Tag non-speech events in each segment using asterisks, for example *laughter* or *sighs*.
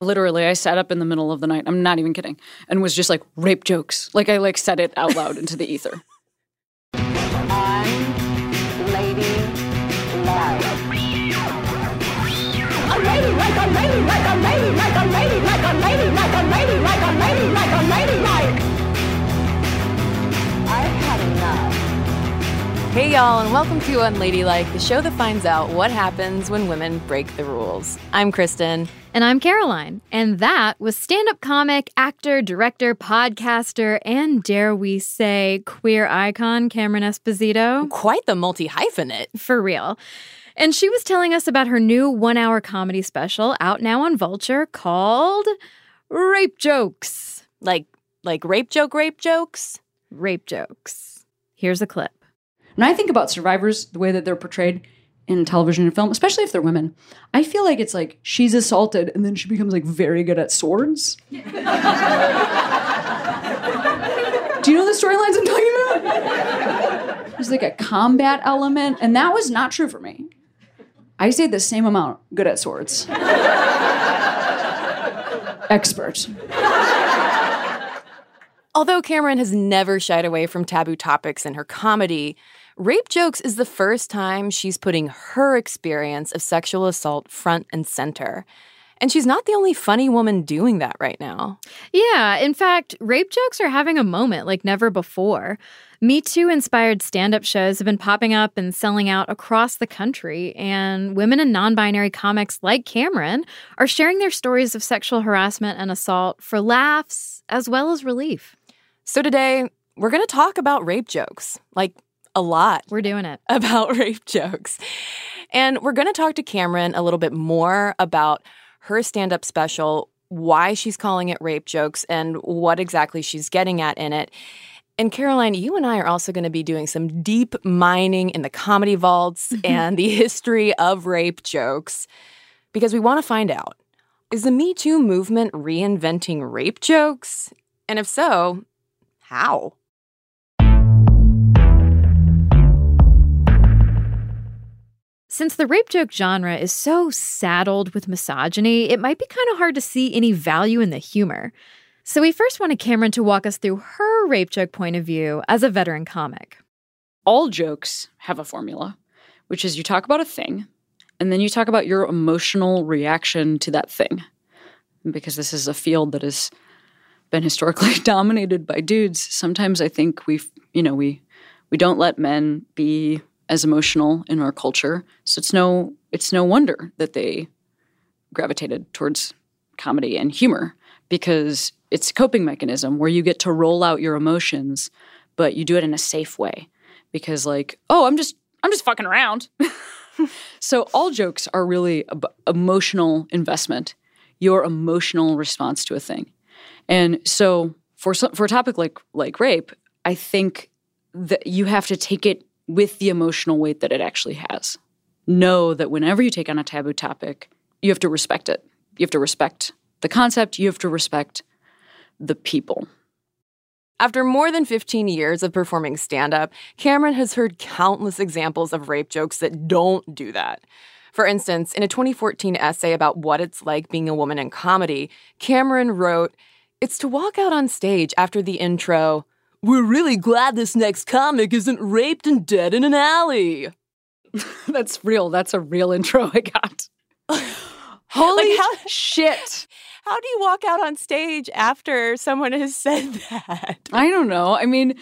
Literally, I sat up in the middle of the night. I'm not even kidding, and was just like rape jokes. Like I like said it out loud into the ether. *laughs* Hey, y'all, and welcome to Unladylike, the show that finds out what happens when women break the rules. I'm Cristen. And I'm Caroline. And that was stand up comic, actor, director, podcaster, and dare we say queer icon Cameron Esposito. Quite the multi hyphenate. For real. And she was telling us about her new one hour comedy special out now on Vulture called Rape Jokes. Like, like rape joke, rape jokes? Rape Jokes. Here's a clip. When I think about survivors, the way that they're portrayed in television and film, especially if they're women, I feel like it's like she's assaulted and then she becomes like very good at swords. *laughs* Do you know the storylines I'm talking about? There's like a combat element, and that was not true for me. I stayed the same amount good at swords. Expert. Although Cameron has never shied away from taboo topics in her comedy, Rape Jokes is the first time she's putting her experience of sexual assault front and center. And she's not the only funny woman doing that right now. Yeah, in fact, rape jokes are having a moment like never before. Me Too inspired stand up shows have been popping up and selling out across the country, and women and non binary comics like Cameron are sharing their stories of sexual harassment and assault for laughs as well as relief. So today, we're going to talk about rape jokes. Like, a lot. We're doing it. *laughs* About rape jokes. And we're going to talk to Cameron a little bit more about her stand up special, why she's calling it rape jokes, and what exactly she's getting at in it. And Caroline, you and I are also going to be doing some deep mining in the comedy vaults *laughs* and the history of rape jokes because we want to find out is the Me Too movement reinventing rape jokes? And if so, how? Since the rape joke genre is so saddled with misogyny, it might be kind of hard to see any value in the humor. So we first wanted Cameron to walk us through her rape joke point of view as a veteran comic. All jokes have a formula, which is you talk about a thing, and then you talk about your emotional reaction to that thing. Because this is a field that has been historically *laughs* dominated by dudes, sometimes I think we, you know, we we don't let men be as emotional in our culture. So it's no it's no wonder that they gravitated towards comedy and humor because it's a coping mechanism where you get to roll out your emotions, but you do it in a safe way. Because like, oh, I'm just I'm just fucking around. *laughs* so all jokes are really emotional investment, your emotional response to a thing. And so for some, for a topic like like rape, I think that you have to take it with the emotional weight that it actually has. Know that whenever you take on a taboo topic, you have to respect it. You have to respect the concept, you have to respect the people. After more than 15 years of performing stand up, Cameron has heard countless examples of rape jokes that don't do that. For instance, in a 2014 essay about what it's like being a woman in comedy, Cameron wrote, It's to walk out on stage after the intro, we're really glad this next comic isn't raped and dead in an alley. *laughs* That's real. That's a real intro I got. *laughs* Holy Like, how- shit. How do you walk out on stage after someone has said that? I don't know. I mean,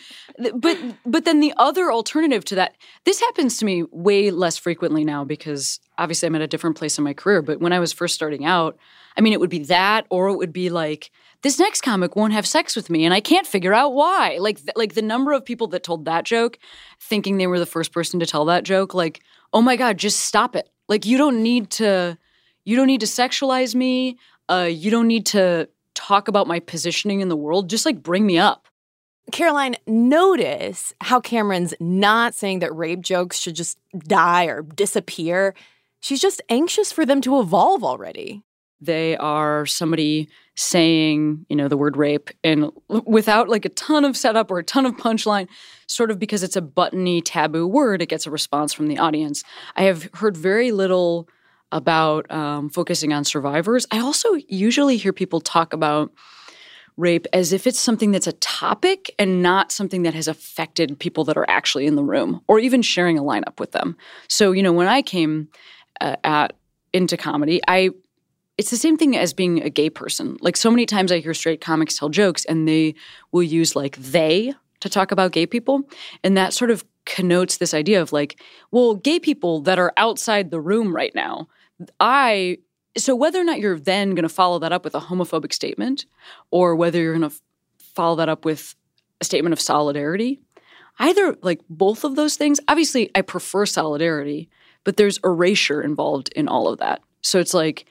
but but then the other alternative to that, this happens to me way less frequently now because obviously I'm at a different place in my career. But when I was first starting out, I mean, it would be that, or it would be like this next comic won't have sex with me, and I can't figure out why. Like th- like the number of people that told that joke, thinking they were the first person to tell that joke, like oh my god, just stop it. Like you don't need to, you don't need to sexualize me. Uh, you don't need to talk about my positioning in the world. Just like bring me up. Caroline, notice how Cameron's not saying that rape jokes should just die or disappear. She's just anxious for them to evolve already. they are somebody saying, you know, the word rape and without like a ton of setup or a ton of punchline, sort of because it's a buttony taboo word, it gets a response from the audience. I have heard very little about um, focusing on survivors. I also usually hear people talk about rape as if it's something that's a topic and not something that has affected people that are actually in the room or even sharing a lineup with them. So, you know, when I came uh, at into comedy, I it's the same thing as being a gay person. Like so many times I hear straight comics tell jokes and they will use like they to talk about gay people. And that sort of connotes this idea of like, well, gay people that are outside the room right now, I so whether or not you're then going to follow that up with a homophobic statement or whether you're going to follow that up with a statement of solidarity, either like both of those things, obviously I prefer solidarity, but there's erasure involved in all of that. So it's like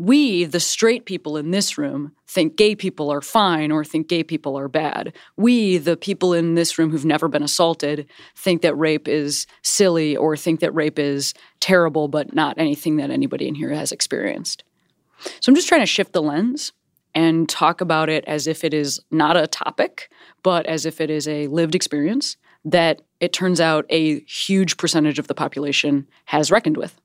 we, the straight people in this room, think gay people are fine or think gay people are bad. We, the people in this room who've never been assaulted, think that rape is silly or think that rape is terrible, but not anything that anybody in here has experienced. So I'm just trying to shift the lens and talk about it as if it is not a topic, but as if it is a lived experience that it turns out a huge percentage of the population has reckoned with.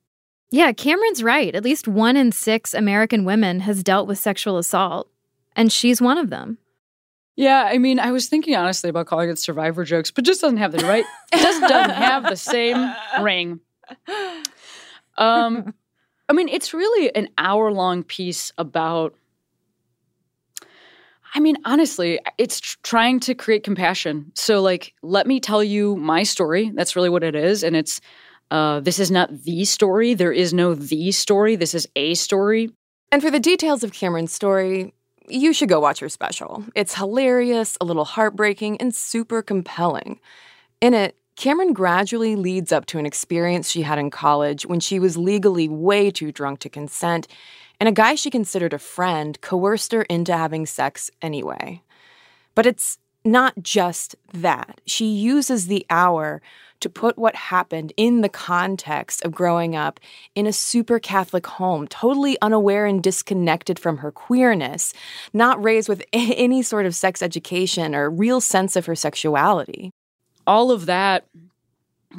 Yeah, Cameron's right. At least one in six American women has dealt with sexual assault, and she's one of them. Yeah, I mean, I was thinking honestly about calling it survivor jokes, but just doesn't have the right, just doesn't have the same ring. Um, I mean, it's really an hour long piece about. I mean, honestly, it's tr- trying to create compassion. So, like, let me tell you my story. That's really what it is, and it's. Uh, this is not the story. There is no the story. This is a story. And for the details of Cameron's story, you should go watch her special. It's hilarious, a little heartbreaking, and super compelling. In it, Cameron gradually leads up to an experience she had in college when she was legally way too drunk to consent, and a guy she considered a friend coerced her into having sex anyway. But it's not just that. She uses the hour to put what happened in the context of growing up in a super Catholic home, totally unaware and disconnected from her queerness, not raised with *laughs* any sort of sex education or real sense of her sexuality. all of that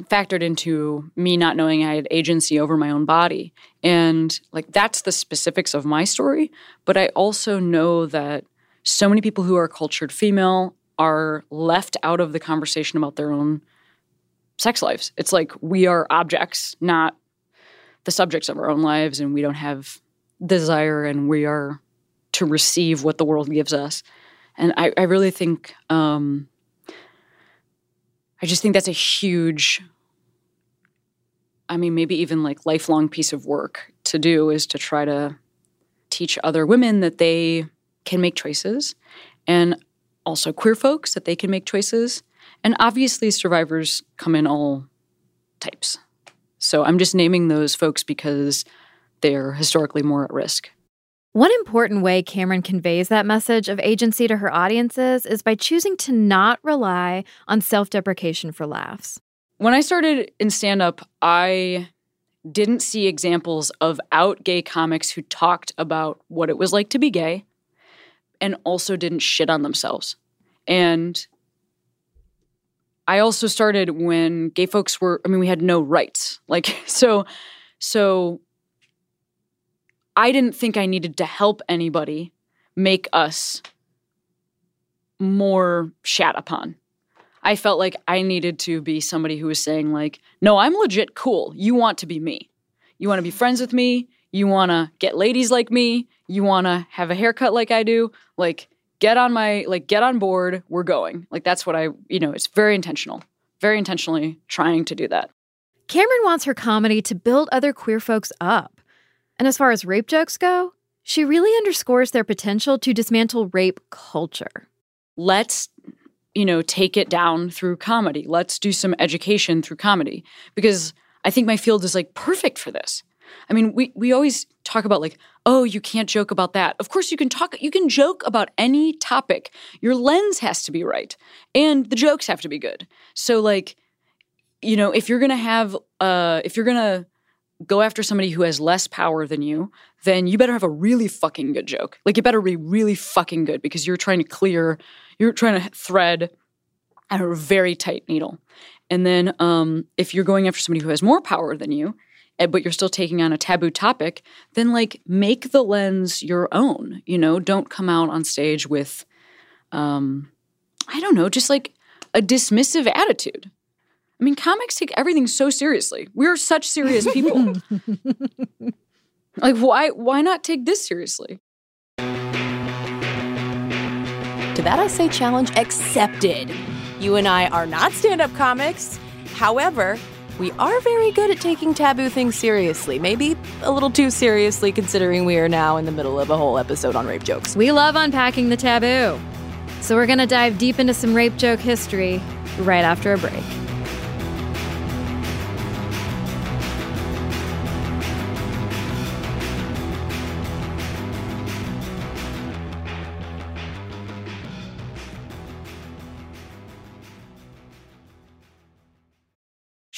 factored into me not knowing I had agency over my own body. And like that's the specifics of my story. But I also know that so many people who are cultured female are left out of the conversation about their own sex lives. It's like we are objects, not the subjects of our own lives, and we don't have desire and we are to receive what the world gives us. And I, I really think um, I just think that's a huge, I mean, maybe even like lifelong piece of work to do is to try to teach other women that they can make choices and also queer folks that they can make choices. And obviously, survivors come in all types. So I'm just naming those folks because they're historically more at risk. One important way Cameron conveys that message of agency to her audiences is by choosing to not rely on self deprecation for laughs. When I started in stand up, I didn't see examples of out gay comics who talked about what it was like to be gay and also didn't shit on themselves. And I also started when gay folks were I mean we had no rights. Like *laughs* so so I didn't think I needed to help anybody make us more shat upon. I felt like I needed to be somebody who was saying like, "No, I'm legit cool. You want to be me. You want to be friends with me. you want to get ladies like me, you want to have a haircut like I do, like get on my like get on board, we're going. Like that's what I, you know, it's very intentional. Very intentionally trying to do that. Cameron wants her comedy to build other queer folks up. And as far as rape jokes go, she really underscores their potential to dismantle rape culture. Let's you know, take it down through comedy. Let's do some education through comedy because I think my field is like perfect for this. I mean, we we always talk about like, oh, you can't joke about that. Of course you can talk you can joke about any topic. Your lens has to be right and the jokes have to be good. So like, you know, if you're to have uh if you're to go after somebody who has less power than you, then you better have a really fucking good joke. Like it better be really fucking good because you're trying to clear you're trying to thread a very tight needle. And then um, if you're going after somebody who has more power than you, but you're still taking on a taboo topic, then like make the lens your own. You know, don't come out on stage with, um, I don't know, just like a dismissive attitude. I mean, comics take everything so seriously. We're such serious *laughs* people. like, why why not take this seriously? To that I say challenge accepted. You and I are not stand up comics. However, we are very good at taking taboo things seriously. Maybe a little too seriously, considering we are now in the middle of a whole episode on rape jokes. We love unpacking the taboo. So we're going to dive deep into some rape joke history right after a break.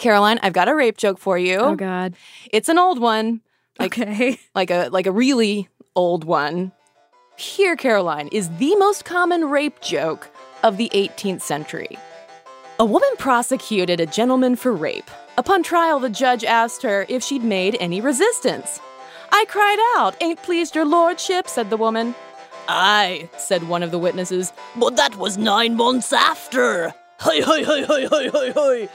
Caroline, I've got a rape joke for you. Oh God. It's an old one. Like, okay. *laughs* Like a like a really old one. Here, Caroline, is the most common rape joke of the 18th century. A woman prosecuted a gentleman for rape. Upon trial, the judge asked her if she'd made any resistance. I cried out, Ain't pleased your lordship, said the woman. Aye, said one of the witnesses, but that was nine months after. Hi, hi, hi, hi, hi, hi, hi.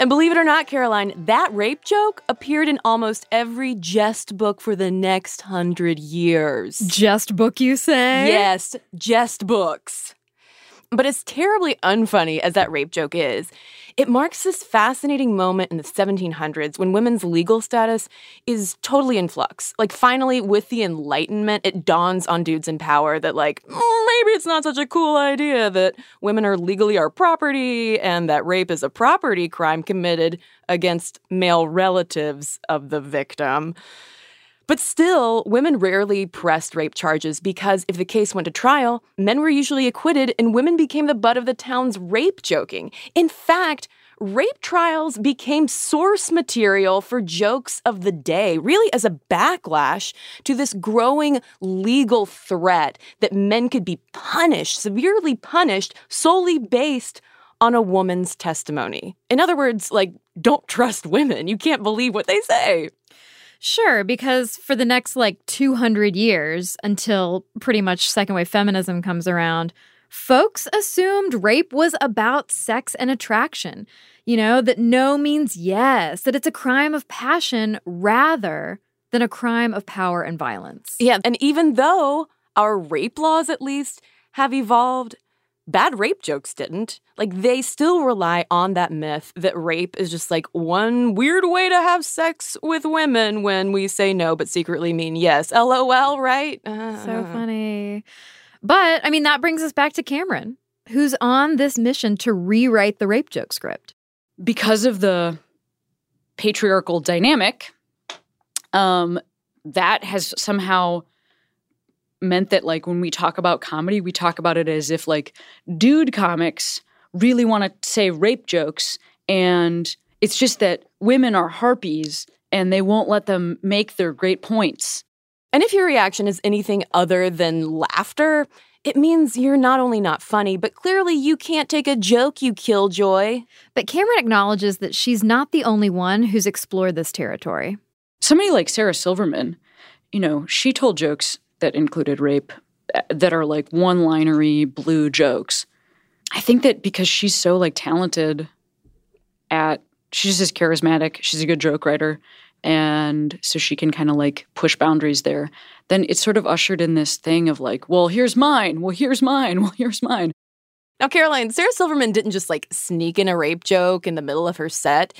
And believe it or not, Caroline, that rape joke appeared in almost every jest book for the next hundred years. Jest book, you say? Yes, jest books. But as terribly unfunny as that rape joke is, it marks this fascinating moment in the 1700s when women's legal status is totally in flux. Like, finally, with the Enlightenment, it dawns on dudes in power that, like, mm, maybe it's not such a cool idea that women are legally our property and that rape is a property crime committed against male relatives of the victim. But still, women rarely pressed rape charges because if the case went to trial, men were usually acquitted and women became the butt of the town's rape joking. In fact, rape trials became source material for jokes of the day, really as a backlash to this growing legal threat that men could be punished, severely punished, solely based on a woman's testimony. In other words, like, don't trust women. You can't believe what they say. Sure, because for the next like 200 years until pretty much second wave feminism comes around, folks assumed rape was about sex and attraction. You know, that no means yes, that it's a crime of passion rather than a crime of power and violence. Yeah, and even though our rape laws, at least, have evolved, bad rape jokes didn't. Like, they still rely on that myth that rape is just like one weird way to have sex with women when we say no but secretly mean yes. LOL, right? Uh, So funny. But I mean, that brings us back to Cameron, who's on this mission to rewrite the rape joke script. because of the patriarchal dynamic, um, that has somehow meant that like when we talk about comedy, we talk about it as if like dude comics really want to say rape jokes, and it's just that women are harpies and they won't let them make their great points. And if your reaction is anything other than laughter, it means you're not only not funny, but clearly you can't take a joke, you killjoy. But Cameron acknowledges that she's not the only one who's explored this territory. Somebody like Sarah Silverman, you know, she told jokes that included rape uh, that are like one linery blue jokes. I think that because she's so like talented at, she's just charismatic, she's a good joke writer, and so she can kind of like push boundaries there. Then it's sort of ushered in this thing of like, well, here's mine, well, here's mine, *laughs* well, here's mine. Now, Caroline, Sarah Silverman didn't just like sneak in a rape joke in the middle of her set.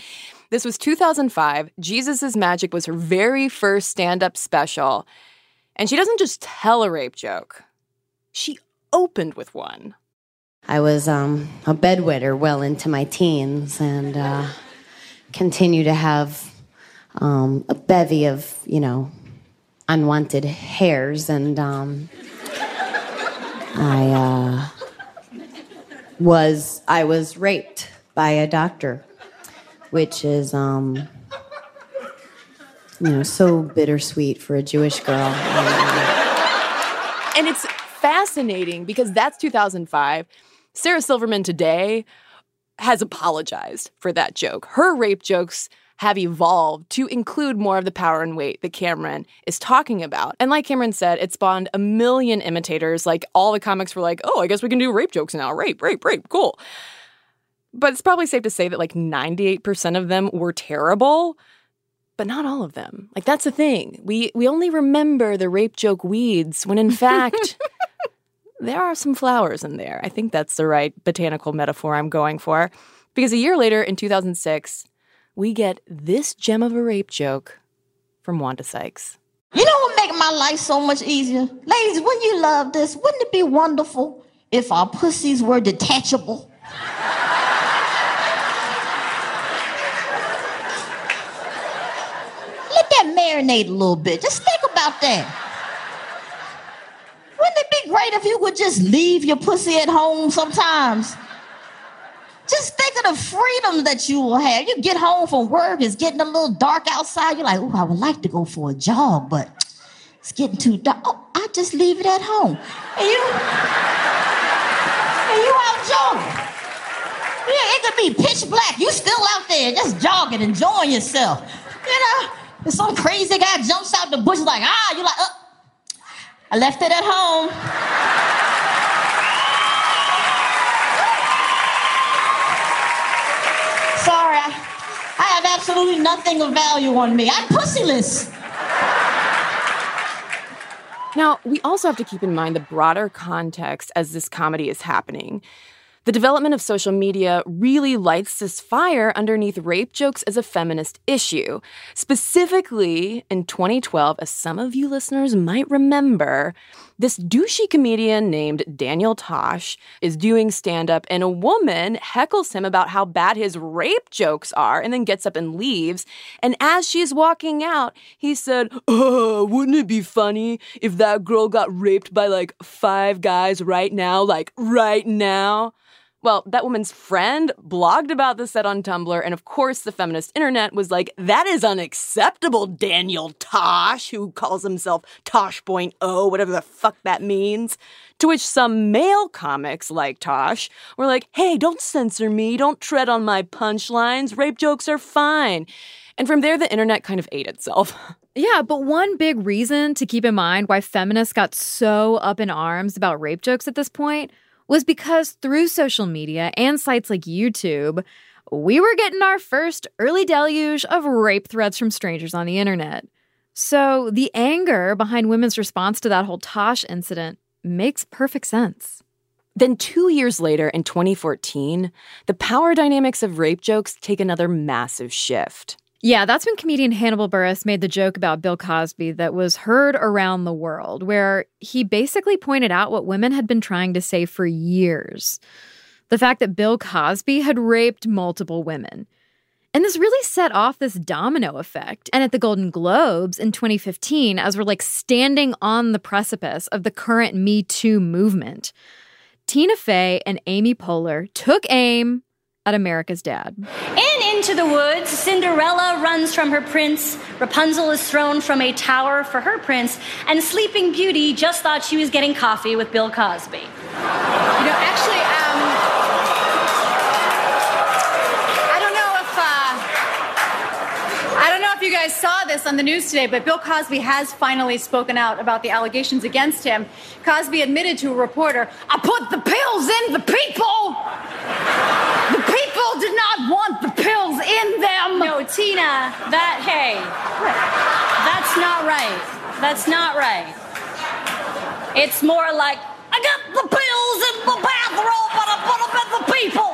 This was 2005. Jesus Is Magic was her very first stand up special. And she doesn't just tell a rape joke, she opened with one. I was um, a bedwetter well into my teens and uh, continue to have um, a bevy of, you know, unwanted hairs. And um, I uh, was I was raped by a doctor, which is um, you know so bittersweet for a Jewish girl. And it's fascinating because that's 2005. Sarah Silverman today has apologized for that joke. Her rape jokes have evolved to include more of the power and weight that Cameron is talking about. And like Cameron said, it spawned a million imitators. Like all the comics were like, oh, I guess we can do rape jokes now. Rape, rape, rape, cool. But it's probably safe to say that like 98% of them were terrible, but not all of them. Like that's the thing. We we only remember the rape joke weeds when in *laughs* fact there are some flowers in there. I think that's the right botanical metaphor I'm going for. Because a year later in 2006, we get this gem of a rape joke from Wanda Sykes. You know what make my life so much easier? Ladies, wouldn't you love this? Wouldn't it be wonderful if our pussies were detachable? *laughs* Let that marinate a little bit. Just think about that. Great if you would just leave your pussy at home sometimes? Just think of the freedom that you will have. You get home from work, it's getting a little dark outside. You're like, oh, I would like to go for a jog, but it's getting too dark. Oh, I just leave it at home. And you, and you out jogging. Yeah, it could be pitch black. You still out there just jogging, enjoying yourself. You know, and some crazy guy jumps out the bush like, ah, you're like, uh, I left it at home. Sorry, I, I have absolutely nothing of value on me. I'm pussyless. Now, we also have to keep in mind the broader context as this comedy is happening. The development of social media really lights this fire underneath rape jokes as a feminist issue. Specifically, in 2012, as some of you listeners might remember, this douchey comedian named Daniel Tosh is doing stand up, and a woman heckles him about how bad his rape jokes are and then gets up and leaves. And as she's walking out, he said, Oh, wouldn't it be funny if that girl got raped by like five guys right now? Like, right now? Well, that woman's friend blogged about the set on Tumblr, and of course, the feminist internet was like, that is unacceptable, Daniel Tosh, who calls himself Tosh.0, whatever the fuck that means. To which some male comics like Tosh were like, hey, don't censor me, don't tread on my punchlines, rape jokes are fine. And from there, the internet kind of ate itself. *laughs* Yeah, but one big reason to keep in mind why feminists got so up in arms about rape jokes at this point was because through social media and sites like YouTube, we were getting our first early deluge of rape threats from strangers on the internet. So the anger behind women's response to that whole Tosh incident makes perfect sense. Then, two years later, in 2014, the power dynamics of rape jokes take another massive shift. Yeah, that's when comedian Hannibal Buress made the joke about Bill Cosby that was heard around the world, where he basically pointed out what women had been trying to say for years the fact that Bill Cosby had raped multiple women. And this really set off this domino effect. And at the Golden Globes in 2015, as we're like standing on the precipice of the current Me Too movement, Tina Fey and Amy Poehler took aim at America's dad. In Into the Woods, Cinderella runs from her prince, Rapunzel is thrown from a tower for her prince, and Sleeping Beauty just thought she was getting coffee with Bill Cosby. You know, actually, um, you guys saw this on the news today, but Bill Cosby has finally spoken out about the allegations against him. Cosby admitted to a reporter, I put the pills in the people. The people did not want the pills in them. No, Tina, that, hey, that's not right. That's not right. It's more like, I got the pills in the bathroom, but I put them in the people.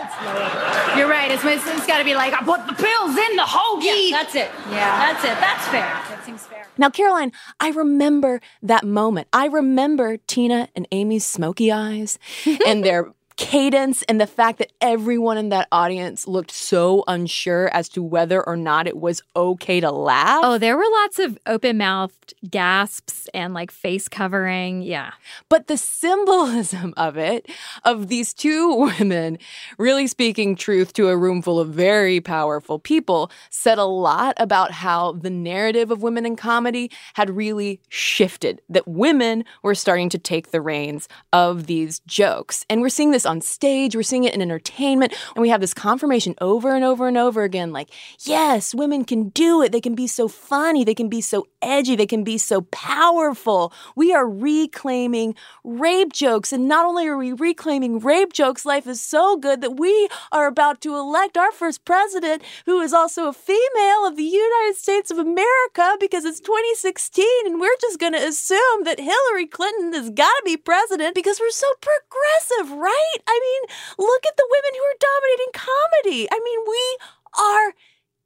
You're right. It's, it's got to be like, I put the pills in the hoagie. Yeah, that's it. Yeah. That's it. That's fair. That seems fair. Now, Caroline, I remember that moment. I remember Tina and Amy's smoky eyes and their cadence and the fact that everyone in that audience looked so unsure as to whether or not it was okay to laugh. Oh, there were lots of open mouthed gasps and like face covering. Yeah. But the symbolism *laughs* of it, of these two *laughs* women really speaking truth to a room full of very powerful people, said a lot about how the narrative of women in comedy had really shifted, that women were starting to take the reins of these jokes. And we're seeing this on stage, we're seeing it in entertainment, and we have this confirmation over and over and over again like, yes, women can do it. They can be so funny, they can be so edgy, they can be so powerful. We are reclaiming rape jokes. And not only are we reclaiming rape jokes, life is so good that we are about to elect our first president, who is also a female of the United States of America, because it's 2016, and we're just going to assume that Hillary Clinton has got to be president because we're so progressive, right? I mean, look at the women who are dominating comedy. I mean, we are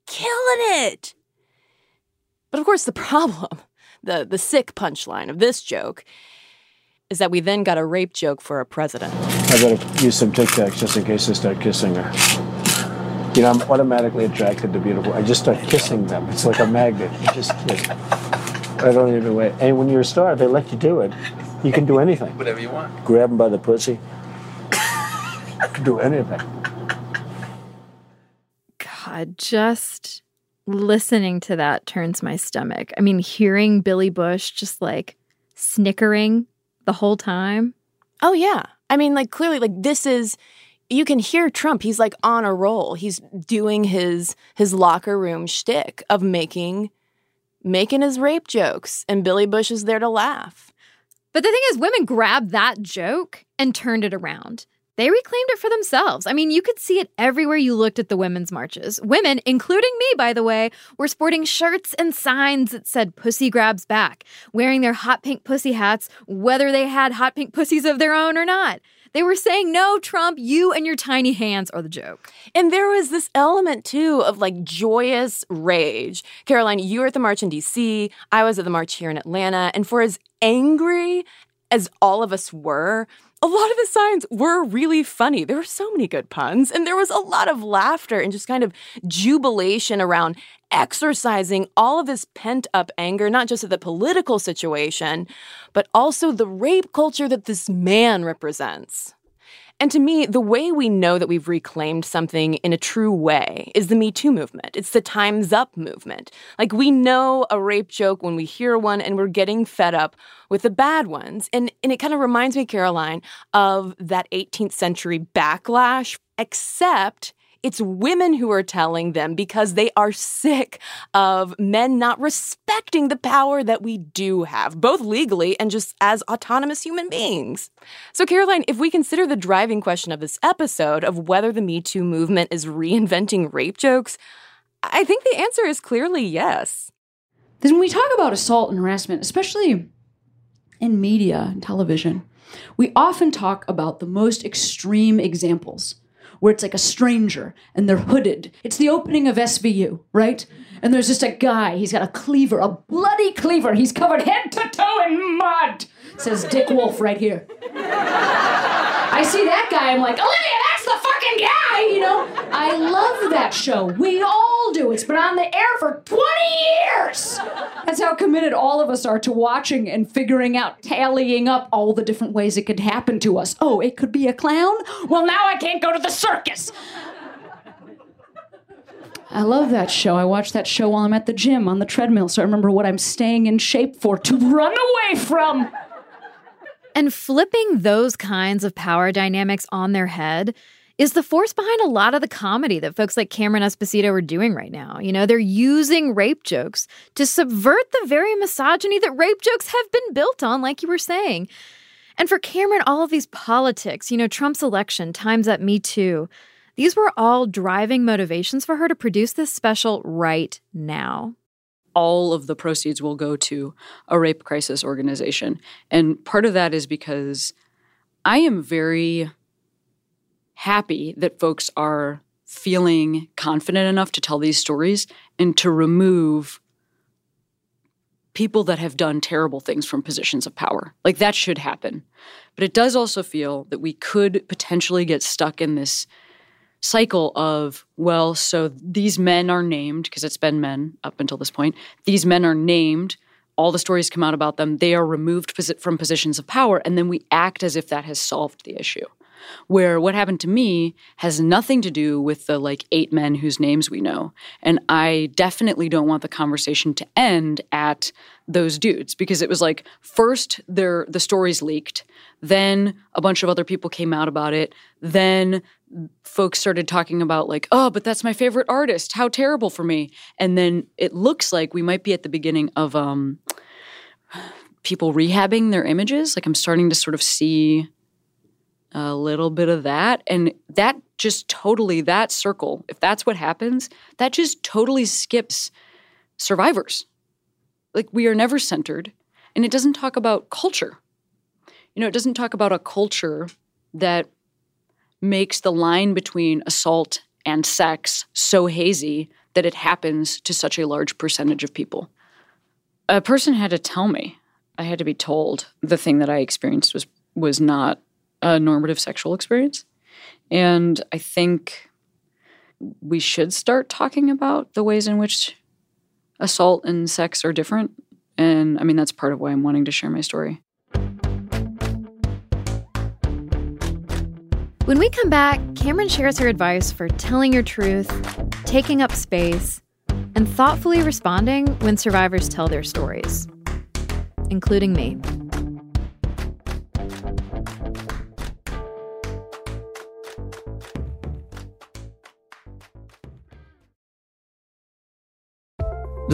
killing it. But of course, the *laughs* problem, the, the sick punchline of this joke, is that we then got a rape joke for a president. I better use some Tic Tacs just in case I start kissing her. You know, I'm automatically attracted to beautiful. I just start kissing them. It's like a magnet. You just kiss. I don't even wait. And when you're a star, they let you do it. You can do anything. Whatever you want. Grab them by the pussy *laughs* do anything. God, just listening to that turns my stomach. I mean, hearing Billy Bush just like snickering the whole time. Oh, yeah. I mean, like, clearly, like, this is you can hear Trump. He's like on a roll. He's doing his his locker room shtick of making making his rape jokes, and Billy Bush is there to laugh. But the thing is, women grabbed that joke and turned it around they reclaimed it for themselves. I mean, you could see it everywhere you looked at the women's marches. Women, including me, by the way, were sporting shirts and signs that said pussy grabs back, wearing their hot pink pussy hats, whether they had hot pink pussies of their own or not. They were saying, no, Trump, you and your tiny hands are the joke. And there was this element, too, of like joyous rage. Caroline, you were at the march in DC. I was at the march here in Atlanta. And for as angry as all of us were, a lot of the signs were really funny. There were so many good puns, and there was a lot of laughter and just kind of jubilation around exercising all of this pent up anger, not just at the political situation, but also the rape culture that this man represents. And to me, the way we know that we've reclaimed something in a true way is the Me Too movement. It's the Time's Up movement. Like, we know a rape joke when we hear one and we're getting fed up with the bad ones. And, and it kind of reminds me, Caroline, of that 18th century backlash, except it's women who are telling them because they are sick of men not respecting the power that we do have, both legally and just as autonomous human beings. So, Caroline, if we consider the driving question of this episode of whether the Me Too movement is reinventing rape jokes, I think the answer is clearly yes. Because when we talk about assault and harassment, especially in media and television, we often talk about the most extreme examples where it's like a stranger and they're hooded. It's the opening of SVU, right? And there's just a guy, he's got a cleaver, a bloody cleaver. He's covered head to toe in mud, says Dick Wolf right here. I see that guy, I'm like, Olivia, that's the fucking guy, you know? I love that show. We all do. It's been on the air for 20 years. That's how committed all of us are to watching and figuring out, tallying up all the different ways it could happen to us. Oh, it could be a clown? Well, now I can't go to the circus. I love that show. I watch that show while I'm at the gym on the treadmill, so I remember what I'm staying in shape for to run away from. And flipping those kinds of power dynamics on their head is the force behind a lot of the comedy that folks like Cameron Esposito are doing right now. You know, they're using rape jokes to subvert the very misogyny that rape jokes have been built on, like you were saying. And for Cameron, all of these politics, you know, Trump's election, Time's Up, Me Too, these were all driving motivations for her to produce this special right now all of the proceeds will go to a rape crisis organization. And part of that is because I am very happy that folks are feeling confident enough to tell these stories and to remove people that have done terrible things from positions of power. Like that should happen. But it does also feel that we could potentially get stuck in this cycle of well so these men are named because it's been men up until this point these men are named all the stories come out about them they are removed from positions of power and then we act as if that has solved the issue where what happened to me has nothing to do with the like eight men whose names we know. And i definitely don't want the conversation to end at those dudes because it was like first their the stories leaked then a bunch of other people came out about it then folks started talking about like oh but that's my favorite artist. How terrible for me. And then it looks like we might be at the beginning of um people rehabbing their images. Like i'm starting to sort of see a little bit of that. And that just totally that circle if that's what happens that just totally skips survivors. Like we are never centered and it doesn't talk about culture. You know it doesn't talk about a culture that makes the line between assault and sex so hazy that it happens to such a large percentage of people. A person had to tell me, I had to be told the thing that I experienced was was not a normative sexual experience. And I think we should start talking about the ways in which assault and sex are different. And I mean, that's part of why I'm wanting to share my story. When we come back, Cameron shares her advice for telling your truth, taking up space, and thoughtfully responding when survivors tell their stories, including me.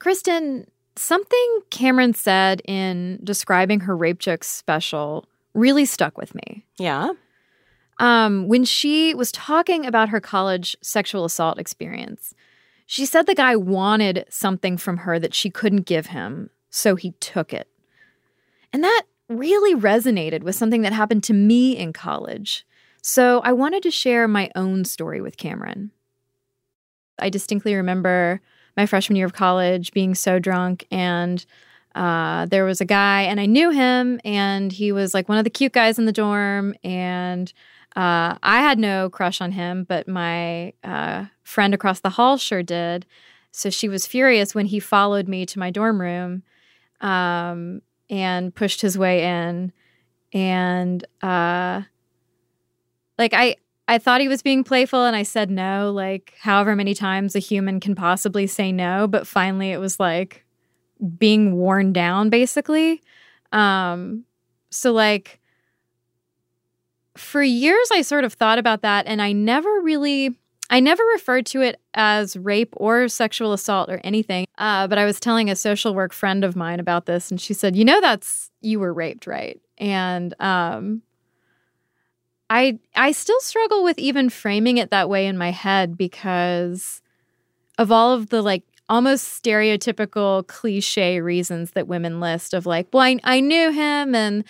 Cristen, something Cameron said in describing her rape jokes special really stuck with me. Yeah. Um, when she was talking about her college sexual assault experience, she said the guy wanted something from her that she couldn't give him, so he took it. And that really resonated with something that happened to me in college. So I wanted to share my own story with Cameron. I distinctly remember my freshman year of college being so drunk and uh, there was a guy, and I knew him, and he was like one of the cute guys in the dorm. And uh, I had no crush on him, but my uh, friend across the hall sure did. So she was furious when he followed me to my dorm room um, and pushed his way in. And uh, like, I, I thought he was being playful and I said no, like however many times a human can possibly say no. But finally, it was like being worn down, basically. Um, so, like, for years, I sort of thought about that and I never really. I never referred to it as rape or sexual assault or anything. Uh, but I was telling a social work friend of mine about this, and she said, "You know, that's you were raped, right?" And um, I I still struggle with even framing it that way in my head because of all of the like almost stereotypical cliche reasons that women list of like, well, I, I knew him and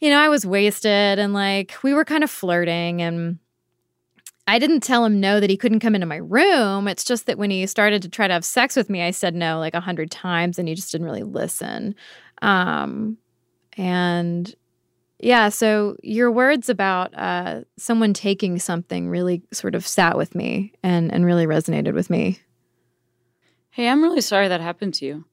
you know, I was wasted and like we were kind of flirting and I didn't tell him no that he couldn't come into my room. It's just that when he started to try to have sex with me, I said no like a hundred times and he just didn't really listen. Um, and yeah, so your words about uh, someone taking something really sort of sat with me and, and really resonated with me. Hey, I'm really sorry that happened to you.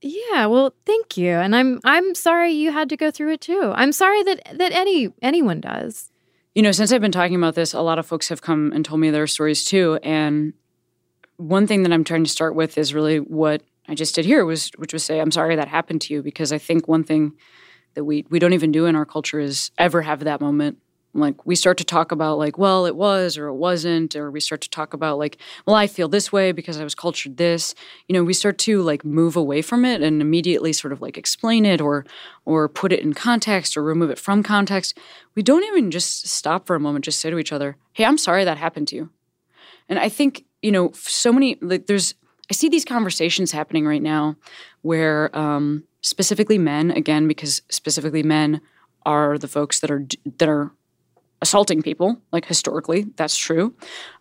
Yeah, well, thank you. And I'm I'm sorry you had to go through it too. I'm sorry that that any anyone does. You know, since I've been talking about this, a lot of folks have come and told me their stories too. And one thing that I'm trying to start with is really what I just did here was which was say, I'm sorry that happened to you, because I think one thing that we we don't even do in our culture is ever have that moment. Like we start to talk about like well it was or it wasn't or we start to talk about like well i feel this way because i was cultured this. You know we start to like move away from it and immediately sort of like explain it or or put it in context or remove it from context. We don't even just stop for a moment just say to each other hey i'm sorry that happened to you. And i think you know so many like there's i see these conversations happening right now where um specifically men again because specifically men are the folks that are that are assaulting people like historically that's true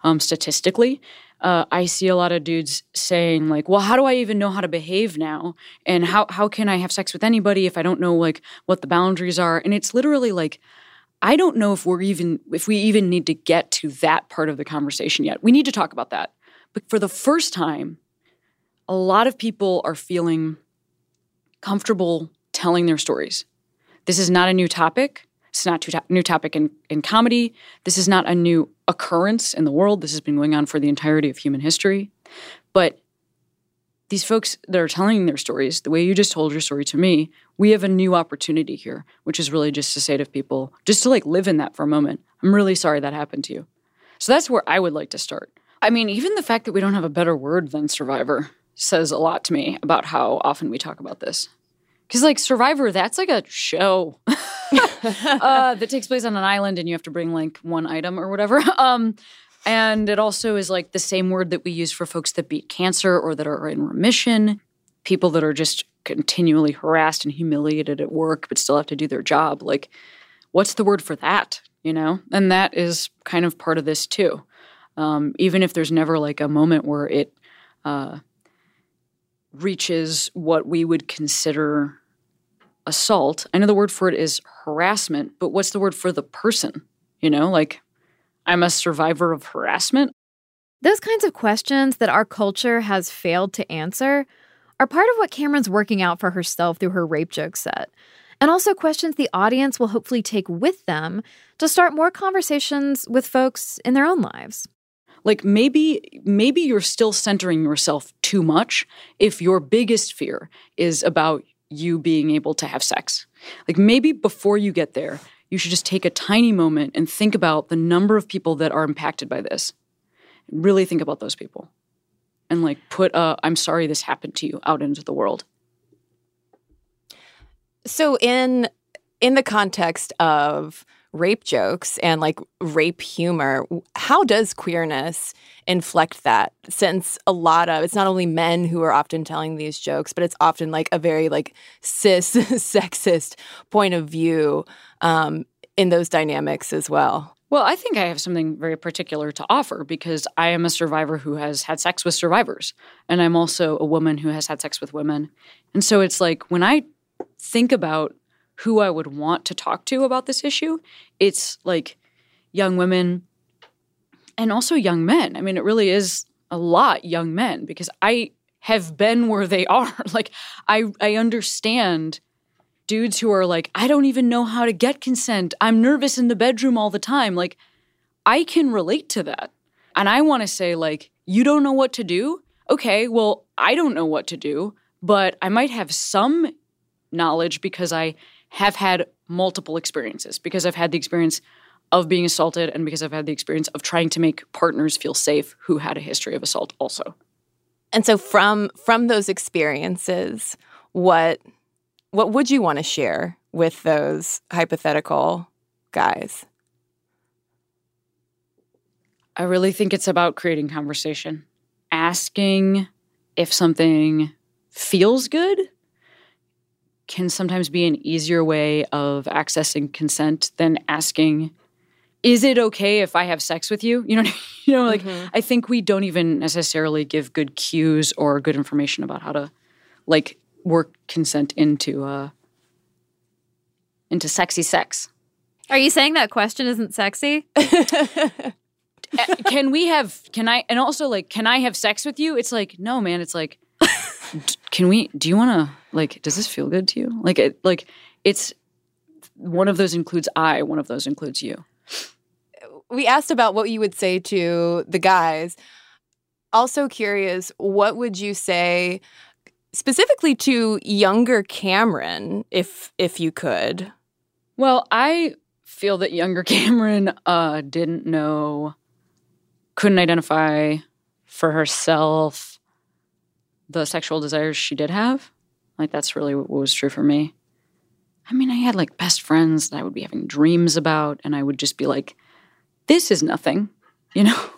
um, statistically. Uh, i see a lot of dudes saying like well how do i even know how to behave now? And how, how can i have sex with anybody if i don't know like what the boundaries are? And it's literally like i don't know if we're even if we even need to get to that part of the conversation yet. We need to talk about that. But for the first time a lot of people are feeling comfortable telling their stories. This is not a new topic. It's not a new topic in, in comedy. This is not a new occurrence in the world. This has been going on for the entirety of human history. But these folks that are telling their stories, the way you just told your story to me, we have a new opportunity here, which is really just to say to people, just to like live in that for a moment. I'm really sorry that happened to you. So that's where I would like to start. I mean, even the fact that we don't have a better word than survivor says a lot to me about how often we talk about this. Because, like, Survivor, that's like a show *laughs* uh, that takes place on an island and you have to bring like one item or whatever. *laughs* Um, and it also is like the same word that we use for folks that beat cancer or that are in remission, people that are just continually harassed and humiliated at work but still have to do their job. Like, what's the word for that? You know? And that is kind of part of this too. Um, even if there's never like a moment where it, uh, reaches what we would consider assault. I know the word for it is harassment, but what's the word for the person? You know, like I'm a survivor of harassment. Those kinds of questions that our culture has failed to answer are part of what Cameron's working out for herself through her rape joke set. And also questions the audience will hopefully take with them to start more conversations with folks in their own lives like maybe maybe you're still centering yourself too much if your biggest fear is about you being able to have sex. Like maybe before you get there you should just take a tiny moment and think about the number of people that are impacted by this. Really think about those people. And like put uh, i'm sorry this happened to you out into the world. So in in the context of rape jokes and like rape humor. How does queerness inflect that? Since a lot of it's not only men who are often telling these jokes, but it's often like a very like cis *laughs* sexist point of view um, in those dynamics as well. Well, I think I have something very particular to offer because I am a survivor who has had sex with survivors. And I'm also a woman who has had sex with women. And so it's like when I think about who I would want to talk to about this issue, it's like young women and also young men. I mean, it really is a lot young men because I have been where they *laughs* are. like I I understand dudes who are like, I don't even know how to get consent. I'm nervous in the bedroom all the time. Like I can relate to that. And I want to say like, you don't know what to do? Okay, well, I don't know what to do, but I might have some knowledge because I have had multiple experiences because I've had the experience of being assaulted and because I've had the experience of trying to make partners feel safe who had a history of assault also. And so from from those experiences, what what would you want to share with those hypothetical guys? I really think it's about creating conversation. Asking if something feels good can sometimes be an easier way of accessing consent than asking is it okay if I have sex with you? *laughs* You know, you know, like mm-hmm. I think we don't even necessarily give good cues or good information about how to like work consent into uh into sexy sex. Are you saying that question isn't sexy? Uh, *laughs* can we have can I and also like can I have sex with you? It's like no man, it's like can we do you want to like does this feel good to you? Like it like it's one of those includes I, one of those includes you we asked about what you would say to the guys. Also curious, what would you say specifically to younger Cameron if if you could? Well, I feel that younger *laughs* Cameron uh, didn't know, couldn't identify for herself the sexual desires she did have. Like that's really what was true for me. I mean, I had like best friends that I would be having dreams about, and I would just be like, this is nothing, *laughs* you know?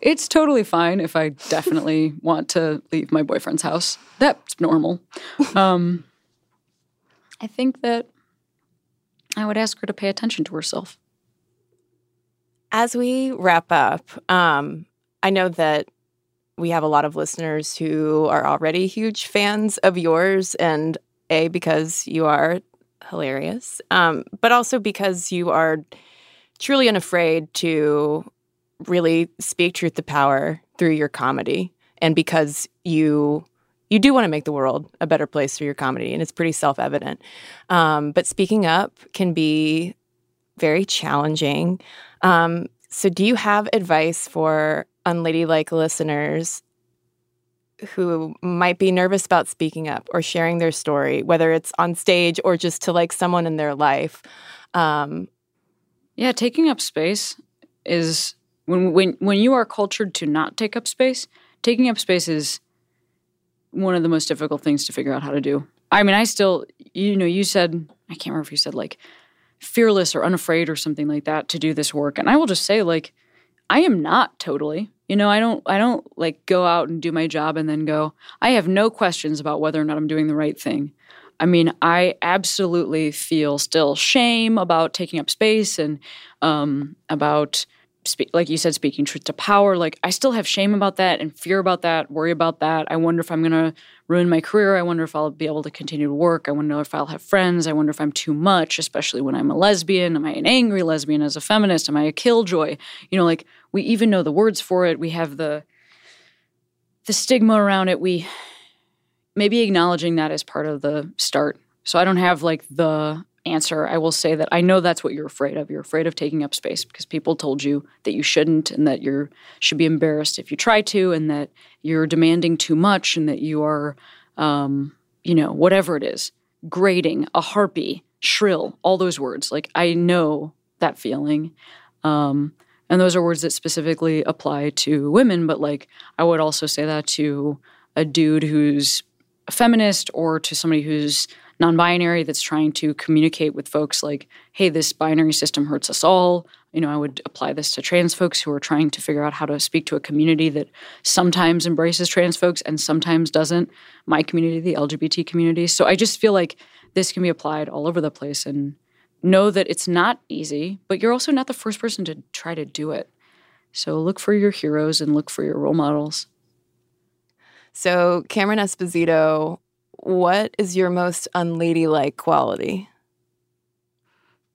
It's totally fine if I definitely *laughs* want to leave my boyfriend's house. That's normal. Um, I think that I would ask her to pay attention to herself. As we wrap up, um, I know that we have a lot of listeners who are already huge fans of yours, and A, because you are hilarious, um, but also because you are truly unafraid to really speak truth to power through your comedy and because you you do want to make the world a better place through your comedy and it's pretty self-evident um, but speaking up can be very challenging um, so do you have advice for unladylike listeners who might be nervous about speaking up or sharing their story whether it's on stage or just to like someone in their life um, yeah, taking up space is when when when you are cultured to not take up space, taking up space is one of the most difficult things to figure out how to do. I mean, I still, you know, you said I can't remember if you said like fearless or unafraid or something like that to do this work, and I will just say like I am not totally. You know, I don't I don't like go out and do my job and then go. I have no questions about whether or not I'm doing the right thing. I mean, I absolutely feel still shame about taking up space and um, about, spe- like you said, speaking truth to power. Like, I still have shame about that and fear about that, worry about that. I wonder if I'm going to ruin my career. I wonder if I'll be able to continue to work. I wonder if I'll have friends. I wonder if I'm too much, especially when I'm a lesbian. Am I an angry lesbian as a feminist? Am I a killjoy? You know, like, we even know the words for it. We have the the stigma around it. We maybe acknowledging that as part of the start. So I don't have like the answer. I will say that I know that's what you're afraid of. You're afraid of taking up space because people told you that you shouldn't and that you should be embarrassed if you try to and that you're demanding too much and that you are um, you know, whatever it is, grating, a harpy, shrill, all those words. Like I know that feeling. Um, and those are words that specifically apply to women, but like I would also say that to a dude who's a feminist or to somebody who's non-binary that's trying to communicate with folks like hey this binary system hurts us all you know i would apply this to trans folks who are trying to figure out how to speak to a community that sometimes embraces trans folks and sometimes doesn't my community the lgbt community so i just feel like this can be applied all over the place and know that it's not easy, but you're also not the first person to try to do it. So look for your heroes and look for your role models. So, Cameron Esposito, what is your most unladylike quality?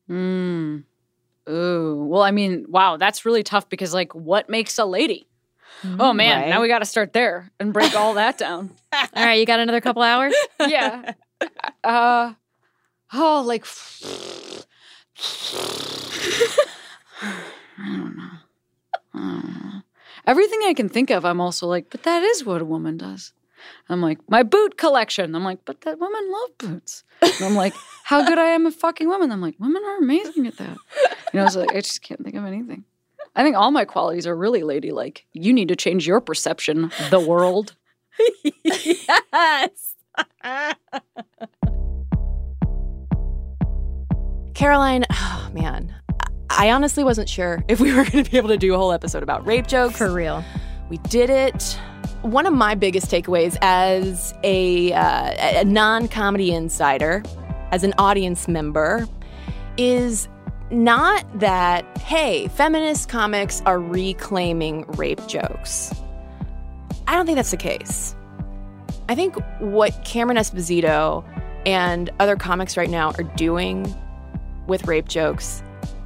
Hmm. Ooh. Well, I mean, wow, that's really tough because, like, what makes a lady? Oh man, Right. now we got to start there and break all that down. *laughs* All right, you got another couple hours? yeah. *laughs* Uh, oh, like *sighs* I don't know. I don't know. Everything I can think of, I'm also like, but that is what a woman does. I'm like, my boot collection. I'm like, but that women love boots. And I'm like, how good I am a fucking woman. I'm like, women are amazing at that. You know, it's like I just can't think of anything. I think all my qualities are really ladylike. You need to change your perception, the world. yes. Caroline, *sighs* oh man, I honestly wasn't sure if we were going to be able to do a whole episode about rape jokes. For real. We did it. One of my biggest takeaways as a, uh, a non comedy insider, as an audience member, is not that, hey, feminist comics are reclaiming rape jokes. I don't think that's the case. I think what Cameron Esposito and other comics right now are doing with rape jokes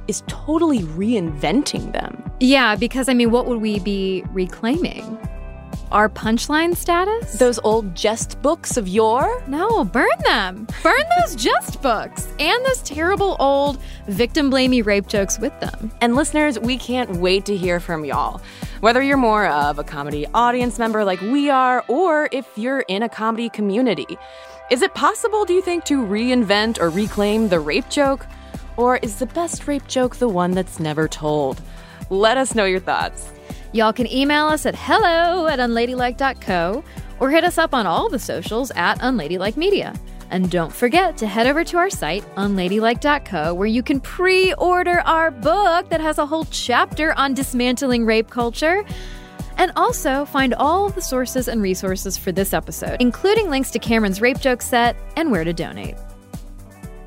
is totally reinventing them. Yeah, because I mean, what would we be reclaiming? Our punchline status? Those old jest books of yore? No, burn them. Burn *laughs* those jest books and those terrible old victim blamey rape jokes with them. And listeners, we can't wait to hear from y'all. Whether you're more of a comedy audience member like we are, or if you're in a comedy community. Is it possible, do you think, to reinvent or reclaim the rape joke? Or is the best rape joke the one that's never told? Let us know your thoughts. Y'all can email us at hello at unladylike.co or hit us up on all the socials at unladylike media. And don't forget to head over to our site, unladylike.co, where you can pre order our book that has a whole chapter on dismantling rape culture. And also find all the sources and resources for this episode, including links to Cameron's rape joke set and where to donate.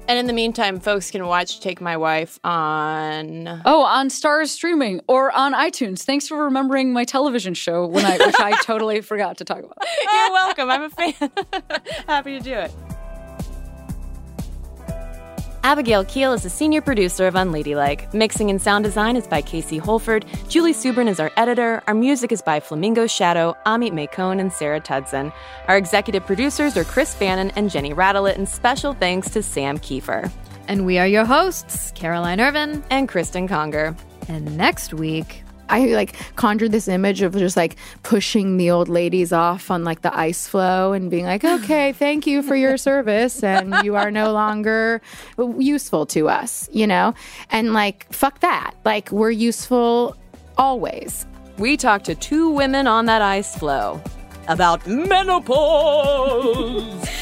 And in the meantime, folks can watch Take My Wife on. Oh, on Starz streaming or on iTunes. Thanks for remembering my television show when I which I *laughs* totally forgot to talk about. You're welcome. I'm a fan. *laughs* Happy to do it. Abigail Keel is the senior producer of Unladylike. Mixing and sound design is by Casey Holford. Julie Subrin is our editor. Our music is by Flamingo Shadow, Amit Makone, and Sarah Tudzin. Our executive producers are Chris Bannon and Jenny Radelet, and special thanks to Sam Kiefer. And we are your hosts, Caroline Ervin and Cristen Conger. And next week, I like conjured this image of just like pushing the old ladies off on like the ice floe and being like, *sighs* okay, thank you for your service. And you are no longer useful to us, you know? And like, fuck that. Like, we're useful always. We talked to two women on that ice floe about menopause.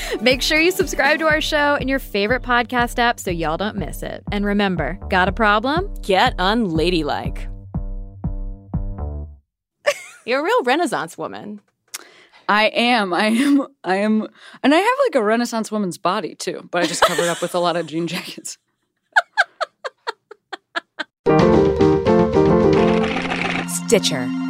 *laughs* Make sure you subscribe to our show in your favorite podcast app so y'all don't miss it. And remember, got a problem? Get unladylike. You're a real Renaissance woman. I am. I am. I am. And I have like a Renaissance woman's body too, but I just cover it up with a lot of jean jackets. Stitcher.